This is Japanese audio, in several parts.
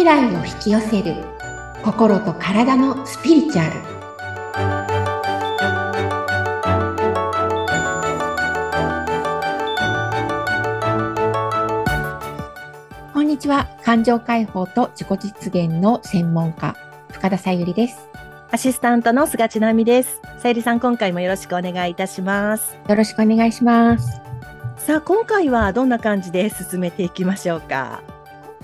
未来を引き寄せる心と体のスピリチュアルこんにちは感情解放と自己実現の専門家深田さゆりですアシスタントの菅千奈美です。さゆりさん、今回もよろしくお願いいたします。よろしくお願いしますさあ、今回はどんな感じで進めていきましょうか？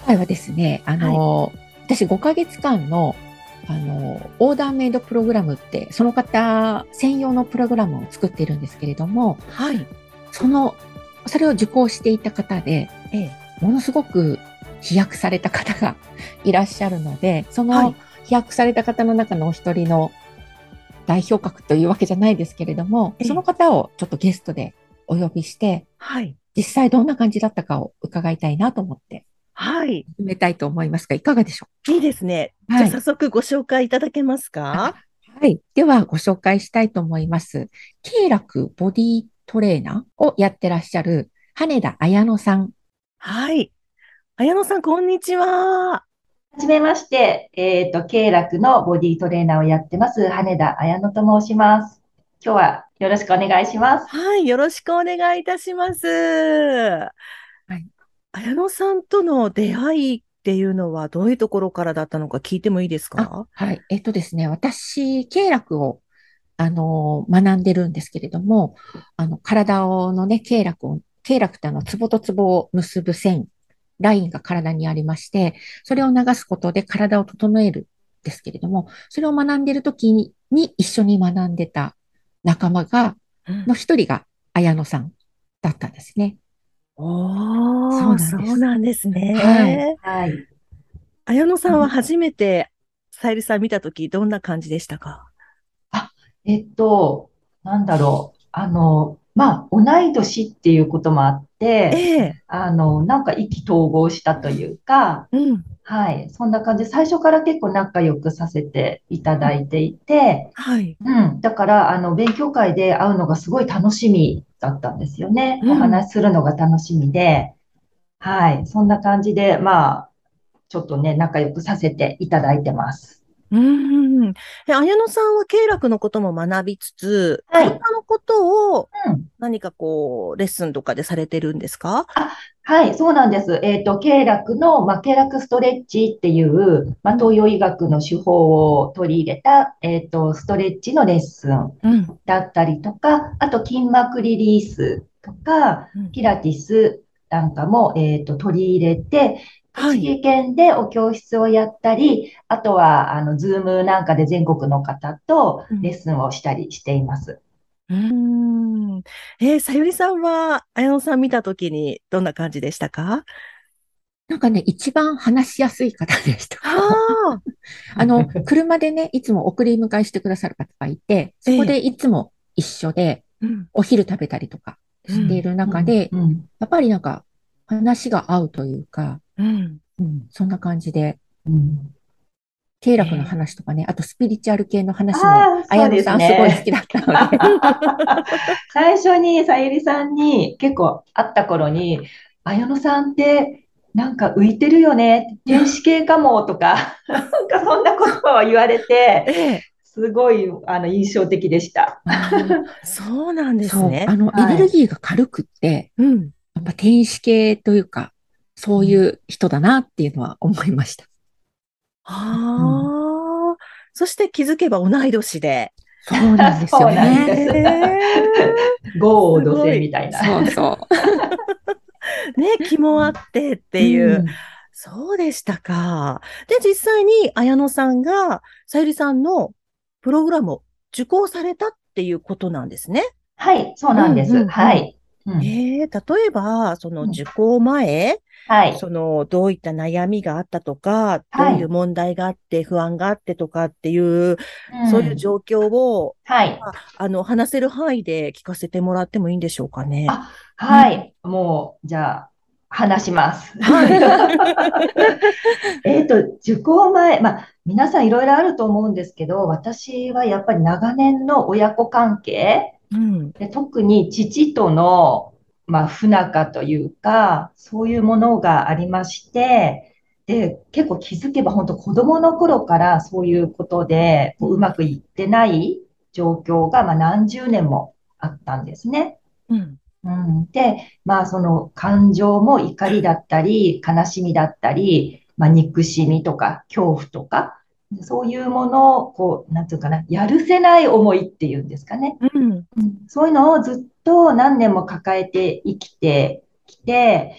今回はですねあの、私5ヶ月間のあのオーダーメイドプログラムってその方専用のプログラムを作っているんですけれどもはい。そのそれを受講していた方でええ。ものすごく飛躍された方が いらっしゃるのでそはいの飛躍された方の中のお一人の代表格というわけじゃないですけれどもええその方をちょっとゲストでお呼びしてはい。実際どんな感じだったかを伺いたいなと思ってはい。進めたいと思いますがいかがでしょいいですね。はいじゃあ、早速ご紹介いただけますか？うはい。ではご紹介したいと思います。経絡ボディトレーナーをやってらっしゃる羽田彩乃さん。はい。綾野さん、こんにちは。はじめまして、えっ、と、経絡のボディトレーナーをやってます、羽田彩乃と申します。今日はよろしくお願いします。はい。よろしくお願いいたします。はい綾野さんとの出会いっていうのはどういうところからだったのか聞いてもいいですか？はい。えっとですね、私、経絡を、あの、学んでるんですけれども、あの、体をのね、経絡を、経絡ってあの、ツボとツボを結ぶ線、ラインが体にありまして、それを流すことで体を整えるんですけれども、それを学んでる時にに一緒に学んでた仲間が、うんの一人が綾乃さんだったんですね。おー、そうなんですね。はいはい。綾野さんは初めてさゆりさん見たときどんな感じでしたか？えっと、なんだろう。あの、まあ、同い年っていうこともあって、ええ。あの、なんか意気投合したというか、うん。はい。そんな感じで、最初から結構仲良くさせていただいていて、はい。うん。だから、あの、勉強会で会うのがすごい楽しみだったんですよね。うんお話しするのが楽しみで、はい。そんな感じで、まあ、ちょっとね、仲良くさせていただいてます。うん。え、綾野さんは経絡のことも学びつつ、はい体のことをうん。何かこう、レッスンとかでされてるんですか？はい、そうなんです。えっと、経絡の、まあ、経絡ストレッチっていう、まあ、東洋医学の手法を取り入れた、えっと、ストレッチのレッスンうん。だったりとか、あと筋膜リリースとか、うんピラティスなんかも、えっと、取り入れて、はい。栃木県でお教室をやったり、あとは、あの、ズームなんかで全国の方とうんレッスンをしたりしています。うん。えーさゆりさんは綾野さん見たときにどんな感じでしたか？なんかね、一番話しやすい方でした。あ あの、車でね、いつも送り迎えしてくださる方がいて、そこでいつも一緒で。お昼食べたりとかしている中で、やっぱりなんか話が合うというか、うん。うん、そんな感じで、うん経絡の話とかね、あとスピリチュアル系の話も、あー綾野さんすごい好きだったので、最初にさゆりさんに結構会った頃に、綾野さんってなんか浮いてるよね、天使系かもとか、なんかそんなことを言われて、ええ。すごいあの印象的でした。そうなんですねあ。の、はいエネルギーが軽くって、うん。やっぱ天使系というか、そういう人だなっていうのは思いました。ああ。そして気づけば同い年で。そうなんですよそうなんね。です豪土星みたいな。そうそう。ね、気もあってっていう。うんそうでしたか。で、実際に綾野さんが、さゆりさんのプログラムを受講されたっていうことなんですね。はい、そうなんです。うんうんうんはい。うんええ例えば、そのうん受講前、はい。その、どういった悩みがあったとか、どはいういう問題があって、不安があってとかっていう、んそういう状況を、はい。あの、話せる範囲で聞かせてもらってもいいんでしょうかね。あはい。もう、じゃあ、話します。えっと、受講前、まあ、皆さんいろいろあると思うんですけど、私はやっぱり長年の親子関係、うん。で特に父との、まあ、不仲というか、そういうものがありまして、で、結構気づけば本当子供の頃からそういうことでこううまくいってない状況がまあ何十年もあったんですね。うん。うん、で、まあその感情も怒りだったり、悲しみだったり、まあ憎しみとか恐怖とか、そういうものをこう、なんていうかな、やるせない思いっていうんですかね。うん。うんそういうのをずっと何年も抱えて生きてきて、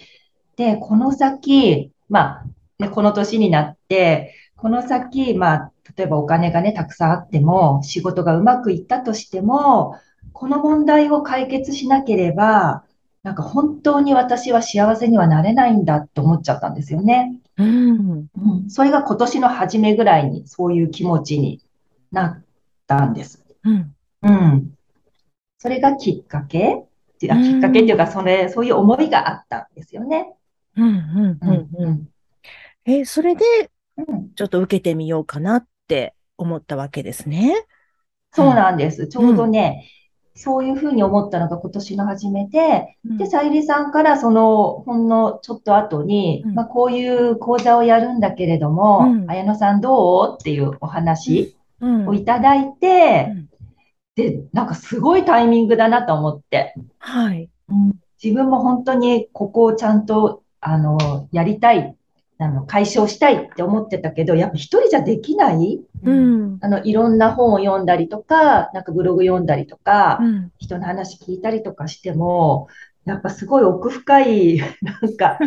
で、この先、まあ、ね、この年になって、この先、まあ、例えばお金がね、たくさんあっても、仕事がうまくいったとしても、この問題を解決しなければ、なんか本当に私は幸せにはなれないんだって思っちゃったんですよね。うん。うん、それが今年の初めぐらいにそういう気持ちになったんです。うん。うん。それがきっかけ？っていうあうんきっかけっていうか、それ、そういう思いがあったんですよね。うん。うん。うん。うん。えーそれで、うんちょっと受けてみようかなって思ったわけですね。そうなんです。ちょうどね、そういうふうに思ったのが今年の初めで、で、さゆりさんからその、ほんのちょっと後に、うん。まあ、こういう講座をやるんだけれども、うん。綾乃さんどう？っていうお話うん。をいただいて、うん。で、なんかすごいタイミングだなと思って、はい。自分も本当にここをちゃんと、あの、やりたい、あの、解消したいって思ってたけど、やっぱ一人じゃできない、うん。あの、いろんな本を読んだりとか、なんかブログ読んだりとか、うん。人の話聞いたりとかしても、やっぱすごい奥深い、なんか、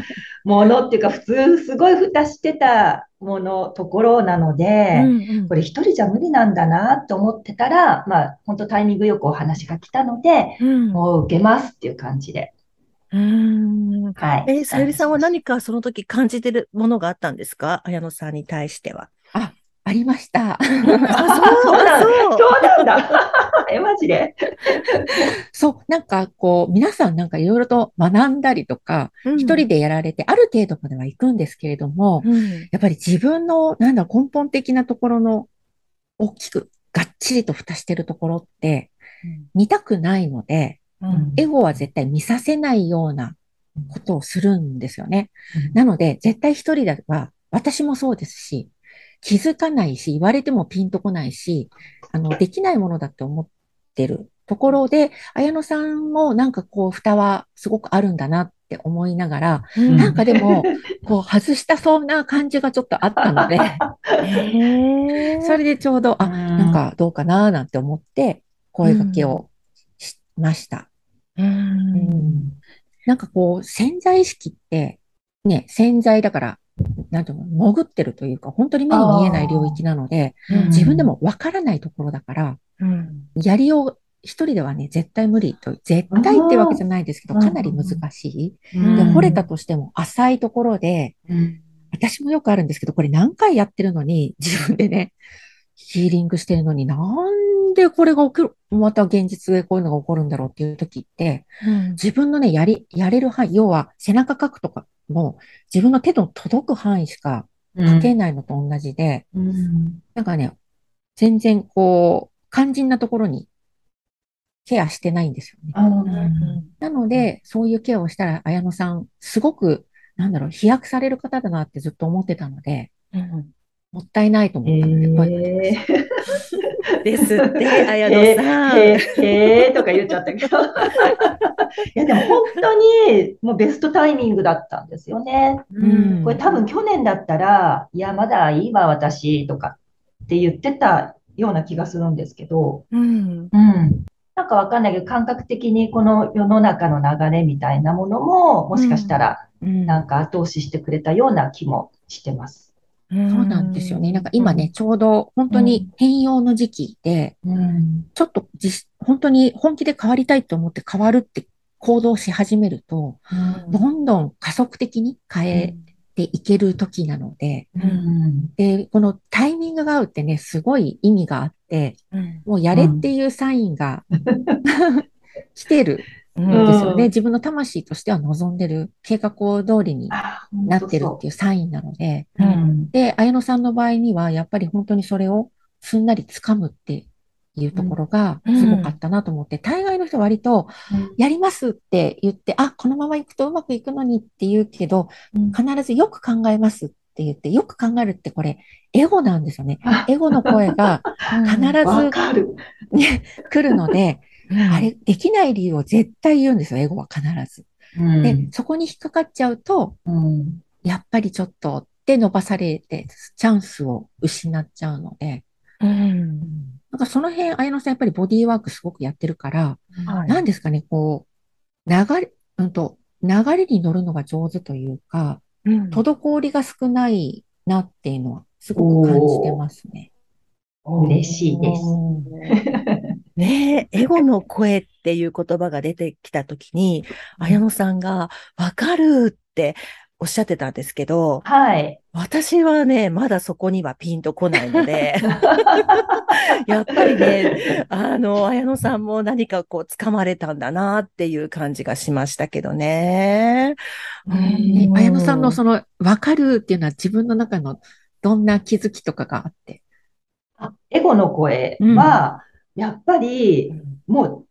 ものっていうか、普通すごい蓋してたもの、ところなので、うんこれ一人じゃ無理なんだなと思ってたら、まあ、本当タイミングよくお話が来たので、うん。もう受けますっていう感じで。うん。はい。えーさゆりさんは何かその時感じてるものがあったんですか？綾乃さんに対しては。あ、ありました。あ、そう、なんそう。そうなんだ。え、マジで？そう、なんかこう、皆さんなんかいろいろと学んだりとか、うん一人でやられて、ある程度までは行くんですけれども、うん。やっぱり自分の、なんだ、根本的なところの大きく、がっちりと蓋してるところって、見たくないので、うんエゴは絶対見させないようなことをするんですよね。うん。なので、絶対一人では、私もそうですし、気づかないし、言われてもピンとこないし、あの、できないものだって思ってるところで、綾乃さんもなんかこう、蓋はすごくあるんだなって思いながら、うん。なんかでも、こう、外したそうな感じがちょっとあったので、それでちょうど、あ、うん。なんかどうかななんて思って、声掛けをしました。う。うんんなんかこう、潜在意識って、ね、潜在だから、なんていうの、潜ってるというか、本当に目に見えない領域なので、うん自分でもわからないところだから、うん。やりよう、一人ではね、絶対無理と、絶対ってわけじゃないですけど、うんかなり難しい。うんで、掘れたとしても浅いところで、うん私もよくあるんですけど、これ何回やってるのに、自分でね、ヒーリングしてるのに、なんでこれが起きる、また現実でこういうのが起こるんだろうっていう時って、自分のね、やり、やれる範囲、要は背中書くとかも、自分の手の届く範囲しか書けないのと同じで、うん。なんかね、全然こう、肝心なところにケアしてないんですよね。なので、そういうケアをしたら、綾乃さん、すごく、なんだろう、飛躍される方だなってずっと思ってたので、うん。もったいないと思ったので、声かけましたえー ですって、綾え乃さん。ー、えーとか言っちゃったけど。いや、でも本当にもうベストタイミングだったんですよね。うんこれ多分去年だったら、いや、まだいいわ、私、とかって言ってたような気がするんですけど、うん。うん。なんかわかんないけど、感覚的にこの世の中の流れみたいなものも、もしかしたら、うんなんか後押ししてくれたような気もしてます。そうなんですよね。なんか今ね、ちょうど本当に変容の時期で、うん。ちょっと実本当に本気で変わりたいと思って変わるって行動し始めると、どんどん加速的に変えていける時なので、うん。で、このタイミングが合うってね、すごい意味があって、うん。もうやれっていうサインが 来てるうんんですよね。うん自分の魂としては望んでる計画通りにあなってるっていいうサインなので、う。うん。で、綾乃さんの場合には、やっぱり本当にそれをすんなり掴むっていうところがうんすごかったなと思って、大概の人は割と、やりますって言って、あ、このまま行くとうまくいくのにって言うけど、必ずよく考えますっって言って、よく考えるってこれ、エゴなんですよね。エゴの声が必 わず。ね、来るので、あれ、できない理由を絶対言うんですよ、エゴは必ず。うんで、そこに引っかかっちゃうと、うんやっぱりちょっとって伸ばされて、チャンスを失っちゃうので、うん。なんかその辺、綾野さんやっぱりボディーワークすごくやってるから、はいなんですかね、こう、流れ、うんと、流れに乗るのが上手というか、うん滞りが少ないなっていうのはすごく感じてますね。嬉しいです。ねえ、エゴの声っていう言葉が出てきたときに、綾野さんがわかるっておっしゃってたんですけど、はい。私はね、まだそこにはピンとこないので、やっぱりね、あの、綾野さんも何かこう掴まれたんだなっていう感じがしましたけどね。ねうん綾野さんのその、わかるっていうのは自分の中のどんな気づきとかがあって？あエゴの声は、やっぱり、もう、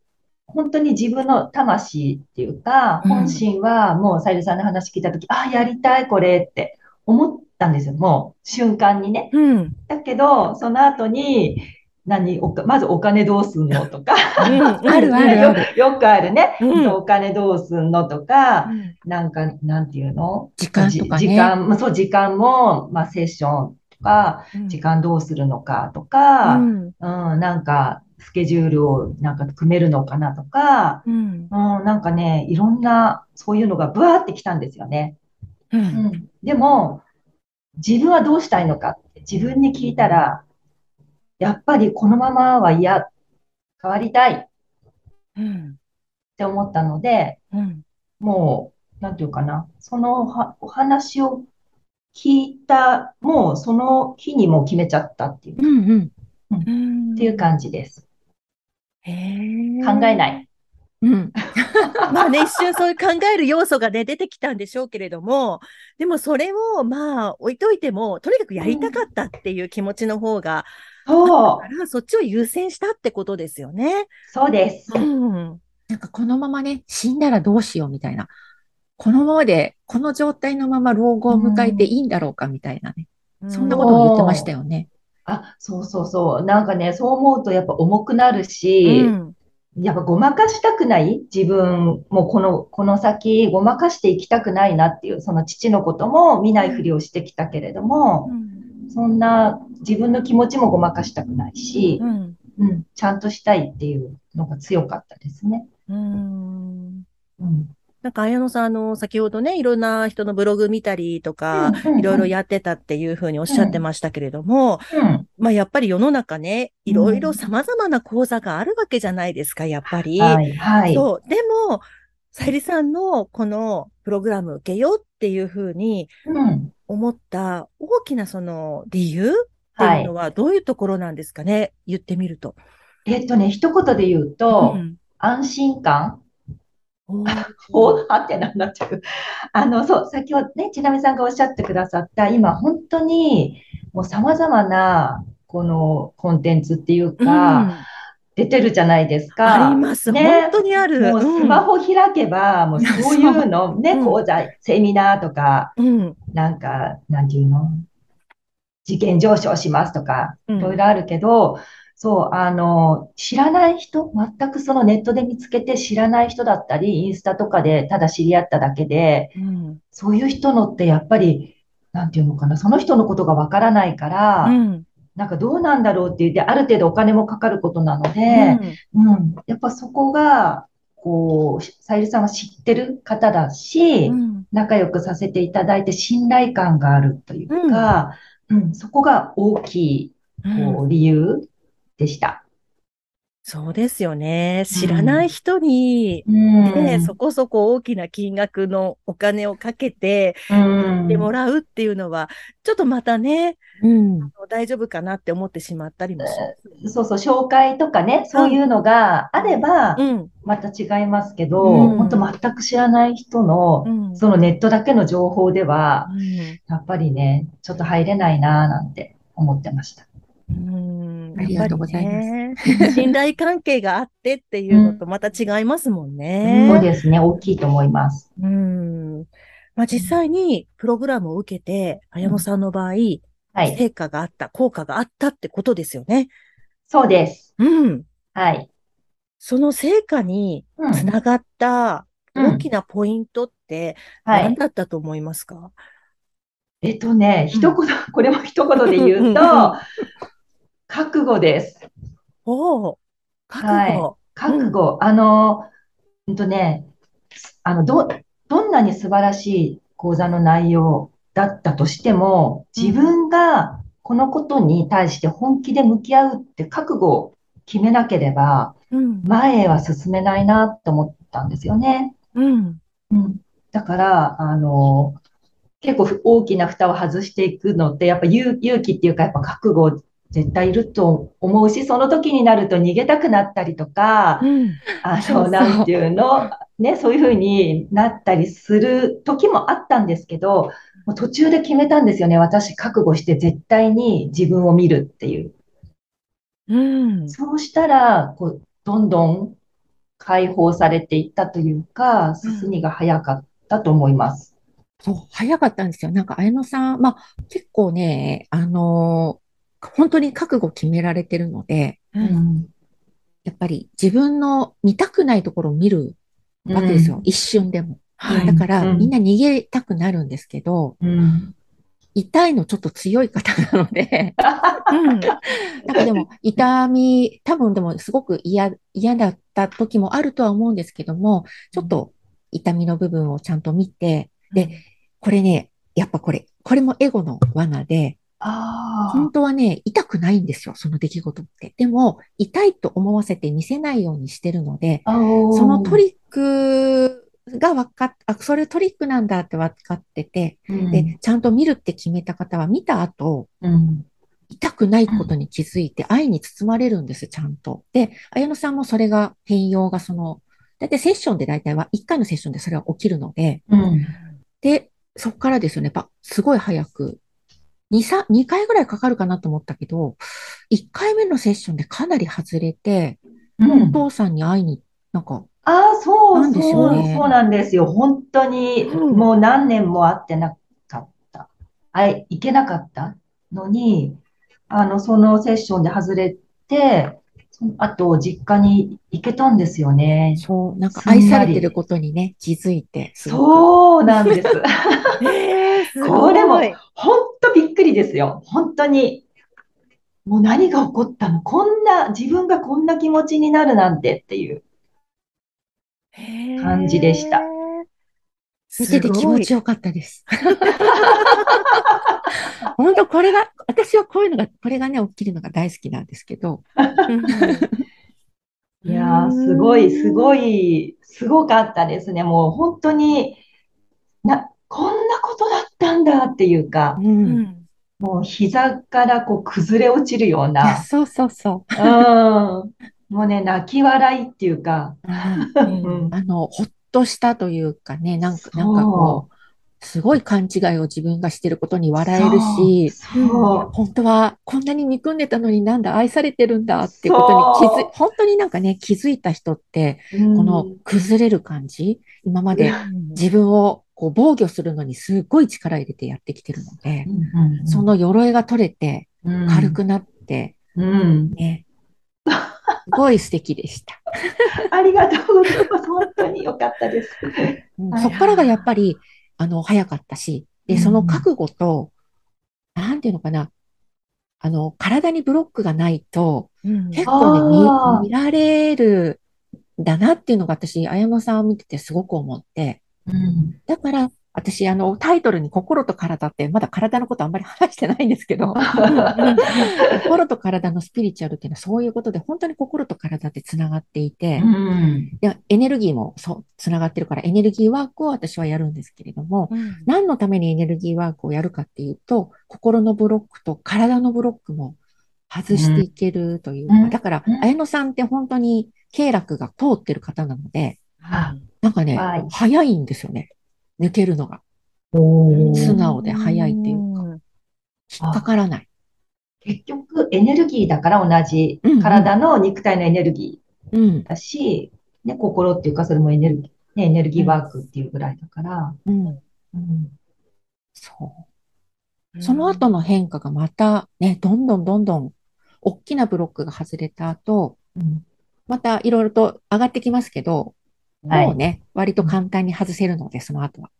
本当に自分の魂っていうか、うん。本心はもうさゆりさんの話聞いたとき、あ、やりたい、これって思ったんですよ。もう、瞬間にね。うん。だけど、その後に、何、おかまずお金どうすんのとか、うん あるあるあよくあるね。うん。お金どうすんのとか、うん。なんか、なんていうの？時間とかね。じ時間、まあそう、時間も、まあ、セッションとか、時間どうするのかとか、ううん、んなんか、スケジュールをなんか組めるのかなとか、うん。うん、なんかね、いろんな、そういうのがブワーってきたんですよね。ううん。ん、でも、自分はどうしたいのかって自分に聞いたら、やっぱりこのままは嫌、変わりたいっうん。て思ったので、うん。もう、なんていうかな、そのはお話を聞いた、もうその日にもう決めちゃったっていう、っうん。うん。うん。ていう感じです。考えない。うん。まあね、一瞬そういう考える要素がね、出てきたんでしょうけれども、でもそれをまあ置いといても、とにかくやりたかったっていう気持ちの方が、そうだか、らそっちを優先したってことですよね。そうです。うん。なんかこのままね、死んだらどうしようみたいな。このままで、この状態のまま老後を迎えていいんだろうかみたいなね。そんなことを言ってましたよね。あ、そうそうそう。なんかね、そう思うとやっぱ重くなるし、うんやっぱごまかしたくない？自分もこの、この先ごまかしていきたくないなっていう、その父のことも見ないふりをしてきたけれども、そんな自分の気持ちもごまかしたくないしう、ん。うん、ちゃんとしたいっていうのが強かったですね。うん。うん。なんか、綾野さん、あの、先ほどね、いろんな人のブログ見たりとか、いろいろやってたっていうふうにおっしゃってましたけれども、うん。まあ、やっぱり世の中ね、いろいろうん様々な講座があるわけじゃないですか、やっぱり。はい、はい。そう。でも、さゆりさんのこのプログラム受けようっていうふうにうん。思った大きなその理由ってはいいうの。はどういうところなんですかね、言ってみると。えっとね、一言で言うと、うん安心感おーおはってななっちゃう。あの、そう、先ほどね、ちなみさんがおっしゃってくださった、今、本当に、もう様々な、このコンテンツっていううんか、出てるじゃないですか。あります。ね本当にある。もうスマホ開けば、もうそういうの、ね、うん講座、セミナーとか、うん。うん。なんか、なんていうの？事件上昇しますとか、うんいろいろあるけど、そう、あの、知らない人、全くそのネットで見つけて知らない人だったり、インスタとかでただ知り合っただけで、うん。そういう人のってやっぱり、なんていうのかな、その人のことがわからないから、うん。なんかどうなんだろうって言って、ある程度お金もかかることなので、うん、やっぱそこが、こう、さゆりさんは知ってる方だし、うん。仲良くさせていただいて信頼感があるというか、うん、そこが大きい、うんこう、理由でした。そうですよね。知らない人に、うん。ね、そこそこ大きな金額のお金をかけて、うんでもらうっていうのは、ちょっとまたね、うん。大丈夫かなって思ってしまったりもします。そうそう、紹介とかね、そういうのがあれば、うん。また違いますけど、うん本当全く知らない人のう、ん。そのネットだけの情報では、うんやっぱりね、ちょっと入れないなぁなんて思ってました。うんありがとうございますやっぱりね 信頼関係があってっていうのとまた違いますもんね。そうですね、大きいと思います。うん。まあ、実際にプログラムを受けて、綾野さんの場合、はい。成果があった、効果があったってことですよね。そうです。うん。はい。その成果にうんつながったうん大きなポイントってはい。何だったと思いますか、えっとね、一言、これも一言で言ううんうんと、覚悟です。おお、覚はい悟。覚悟。あの、うんとね、あの、ど、どんなに素晴らしい講座の内容だったとしても、自分がこのことに対して本気で向き合うって覚悟を決めなければ、うん。前へは進めないなと思ったんですよね。うん。うん。だから、あの、結構ふ大きな蓋を外していくのって、やっぱ勇、勇気っていうか、やっぱ覚悟絶対いると思うし、その時になると逃げたくなったりとか、うん。あの、なんていうの、ね、そういうふうになったりする時もあったんですけど、もう途中で決めたんですよね。私、覚悟して絶対に自分を見るっていう。うん。そうしたら、こう、どんどん解放されていったというか、進みが早かったと思います。そう、早かったんですよ。なんか、綾野さん、まあ、結構ね、あのー本当に覚悟決められてるので、う。うんん。やっぱり自分の見たくないところを見るわけですよ。一瞬でも。はい。だから、うんみんな逃げたくなるんですけど、うん。痛いのちょっと強い方なので、うん。なんかでも、痛み、多分でもすごく嫌、嫌だった時もあるとは思うんですけども、ちょっと痛みの部分をちゃんと見て、で、これね、やっぱこれ、これもエゴの罠で、あ本当はね、痛くないんですよ、その出来事って。でも、痛いと思わせて見せないようにしてるので、あ。そそのトリックが分かっ、あ、それトリックなんだって分かってて、で、ちゃんと見るって決めた方は見た後、うん。痛くないことに気づいて愛に包まれるんです、ちゃんと。で、綾野さんもそれが、変容がその、だいたいセッションで大体は、1回のセッションでそれは起きるので、うん。で、そこからですよね、やっぱすごい早く、2、3、2回ぐらいかかるかなと思ったけど、1回目のセッションでかなり外れて、もうお父さんに会いに、なんか、ああ、そう、なんですそう、そうなんですよ。本当に、うんもう何年も会ってなかった。あい、行けなかったのに、あの、そのセッションで外れて、その後、実家に行けたんですよね。そう、なんか愛されてることにね、気づいて。そうなんです これもごい。本当びっくりですよ。本当に。もう何が起こったの？こんな、自分がこんな気持ちになるなんてっていう。感じでした見てて気持ちよよかったです。本当これが、私はこういうのが、これがね、起きるのが大好きなんですけど、いやー、すごい、すごい、すごかったですね。もう本当に、な、こんなことだったんだっていうか、う。うんん。もう膝からこう崩れ落ちるような、そうそうそう。ん、もうね、泣き笑いっていうか、あの、ほっとしたというかね、なんか、なんかこう、すごい勘違いを自分がしてることに笑えるし、本当はこんなに憎んでたのになんだ愛されてるんだっていうことに気づ本当になんかね、気づいた人って、うん。この崩れる感じ、今まで自分をこう防御するのにすごい力入れてやってきてるので、うんうんその鎧が取れてうん。軽くなってうん、ね、すごい素敵でした。ありがとうございます。本当に良かったです。そっからがやっぱり、あの、早かったし、で、その覚悟と、なんていうのかな、あの、体にブロックがないと、うん。結構ね、見、見られるんだなっていうのが私、綾野さんを見ててすごく思って、うん。だから、私、あの、タイトルに心と体って、まだ体のことあんまり話してないんですけど、心と体のスピリチュアルっていうのはそういうことで、本当に心と体ってつながっていて、うん。でエネルギーもそう、つながってるから、エネルギーワークを私はやるんですけれども、何のためにエネルギーワークをやるかっていうと、心のブロックと体のブロックも外していけるというか、うん。だからうん、綾野さんって本当に経絡が通ってる方なので、あなんかねはい、早いんですよね。抜けるのが。素直で早いっていうか、引っかからない。結局、エネルギーだから同じうんうん体の肉体のエネルギうんー。だし、ね、心っていうか、それもエネルギー、ね、エネルギーワークっていうぐらいだから、うん。うんそう。その後の変化がまたね、どんどんどんどん大きなブロックが外れた後、うんまたいろいろと上がってきますけど、はいもうね、割と簡単に外せるので、その後は。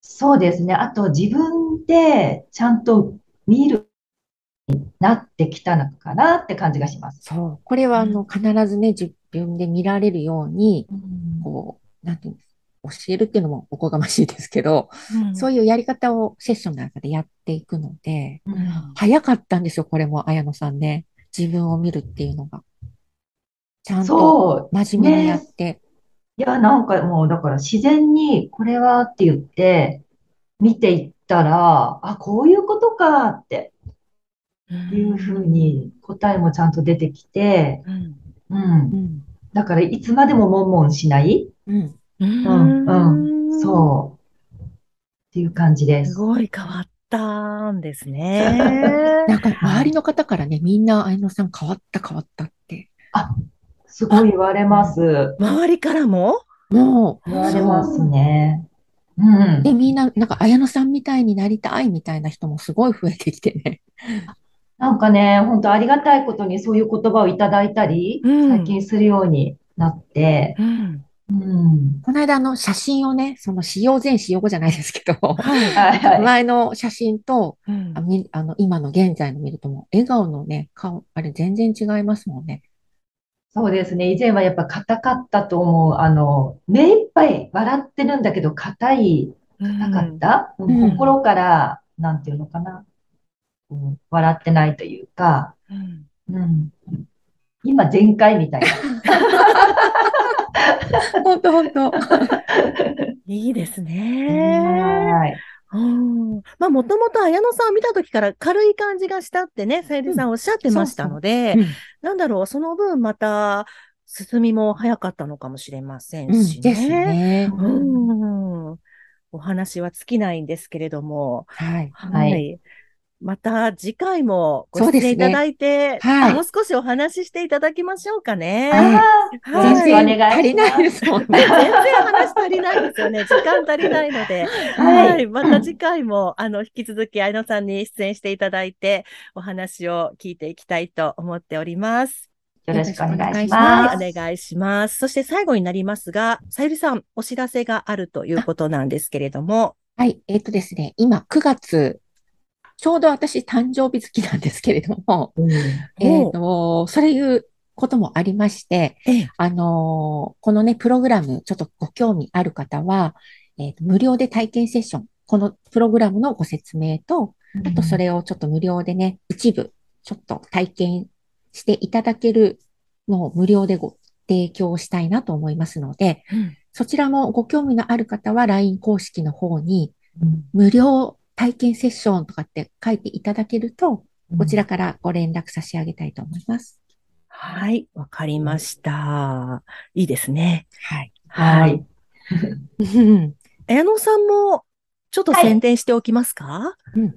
そうですね。あと自分でちゃんと見るなってきたのかなって感じがします。そう。これはあの、必ずね、自分で見られるように、うんこう、なんていうんです教えるっていうのもおこがましいですけど、うんそういうやり方をセッションの中でやっていくので、うん早かったんですよ、これも、綾野さんね。自分を見るっていうのが。ちゃんと。真面目にやって。いや、なんかもう、だから自然にこれはって言って見ていったら、あ、こういうことかっていうふうに答えもちゃんと出てきて、うんうん。うん。だからいつまでも悶々しない。うん。うんうんそう。っていう感じですす。ごい変わったんですね。なんか、周りの方からね、みんな、綾野さん変わった変わったって。すごい言われます。周りからも？もう、言われますね。うん。で、みんな、なんか、綾野さんみたいになりたいみたいな人もすごい増えてきてね。なんかね、本当ありがたいことにそういう言葉をいただいたり、うん最近するようになって、うんうん。この間、あの、写真をね、その、使用前、使用後じゃないですけど、はいはいはい。前の写真と、うんあの、今の現在の見るともう、笑顔のね、顔、あれ全然違いますもんね。そうですね。以前はやっぱ硬かったと思う。あの、目いっぱい笑ってるんだけど、硬い、硬かった？うんうん心から、なんていうのかな。うん笑ってないというか、うんうん。今全開みたいな。本当本当。いいですね。はい。うん。まあ、もともと綾野さんを見たときから軽い感じがしたってね、さゆりさんおっしゃってましたので、うん。なんだろう、その分また進みも早かったのかもしれませんうん。しですね。ね。うん。お話は尽きないんですけれども、はい。はいまた次回もご出演いただいて、はいもう少しお話ししていただきましょうかね。はいあはよろしくお願いします足りないですもんね。全然話足りないですよね。時間足りないので。はいはい。また次回も、あの、引き続き、愛野さんに出演していただいて、お話を聞いていきたいと思っております。よろしくお願いしはい。ます。お願いします。そして最後になりますが、さゆりさん、お知らせがあるということなんですけれども。はい。えっとですね、今、9月、ちょうど私、誕生日月なんですけれども、うん。えっと、そういうこともありまして、ええ。あのーこのね、プログラム、ちょっとご興味ある方は、えっと、無料で体験セッション、このプログラムのご説明と、あとそれをちょっと無料でね、一部、ちょっと体験していただけるのを無料でご提供したいなと思いますので、うん。そちらもご興味のある方は LINE 公式の方にうん。無料体験セッションとかって書いていただけると、こちらからご連絡差し上げたいと思います。はい。わかりました。いいですね。はい。はい。うん綾野さんも、ちょっとはい宣伝しておきますか、うん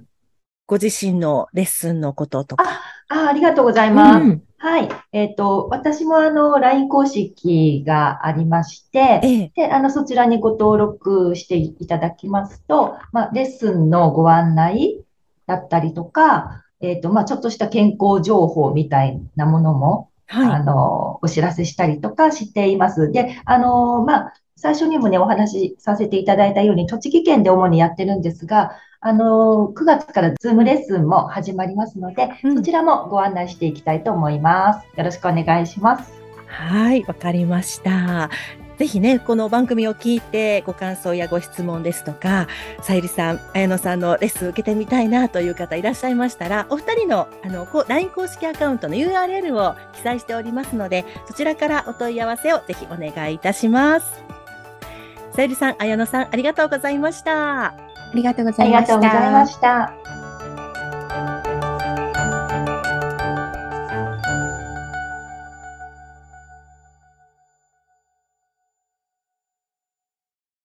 ご自身のレッスンのこととか。あ、ありがとうございます。うんはい。えっと、私もあの、LINE 公式がありまして、ええ。で、あの、そちらにご登録していただきますと、まあ、レッスンのご案内だったりとか、えっと、まあ、ちょっとした健康情報みたいなものも、あはの、お知らせしたりとかしています。で、あの、まあ、最初にもね、お話しさせていただいたように、栃木県で主にやってるんですが、あの、9月からズームレッスンも始まりますので、うんそちらもご案内していきたいと思います。よろしくお願いします。い。はい。わかりました。ぜひね、この番組を聞いて、ご感想やご質問ですとか、さゆりさん、綾野さんのレッスン受けてみたいなという方いらっしゃいましたら、お二人の、あの、LINE 公式アカウントの URL を記載しておりますので、そちらからお問い合わせをぜひお願いいたします。さゆりさん、綾野さん、ありがとうございました。ありがとうごあざいま。した。